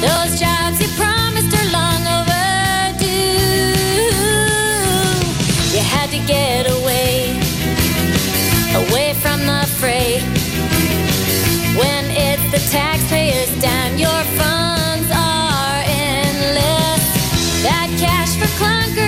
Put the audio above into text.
those jobs you promised are long overdue. You had to get away, away from the fray. When it's the taxpayers' dime, your funds are endless. That cash for clunkers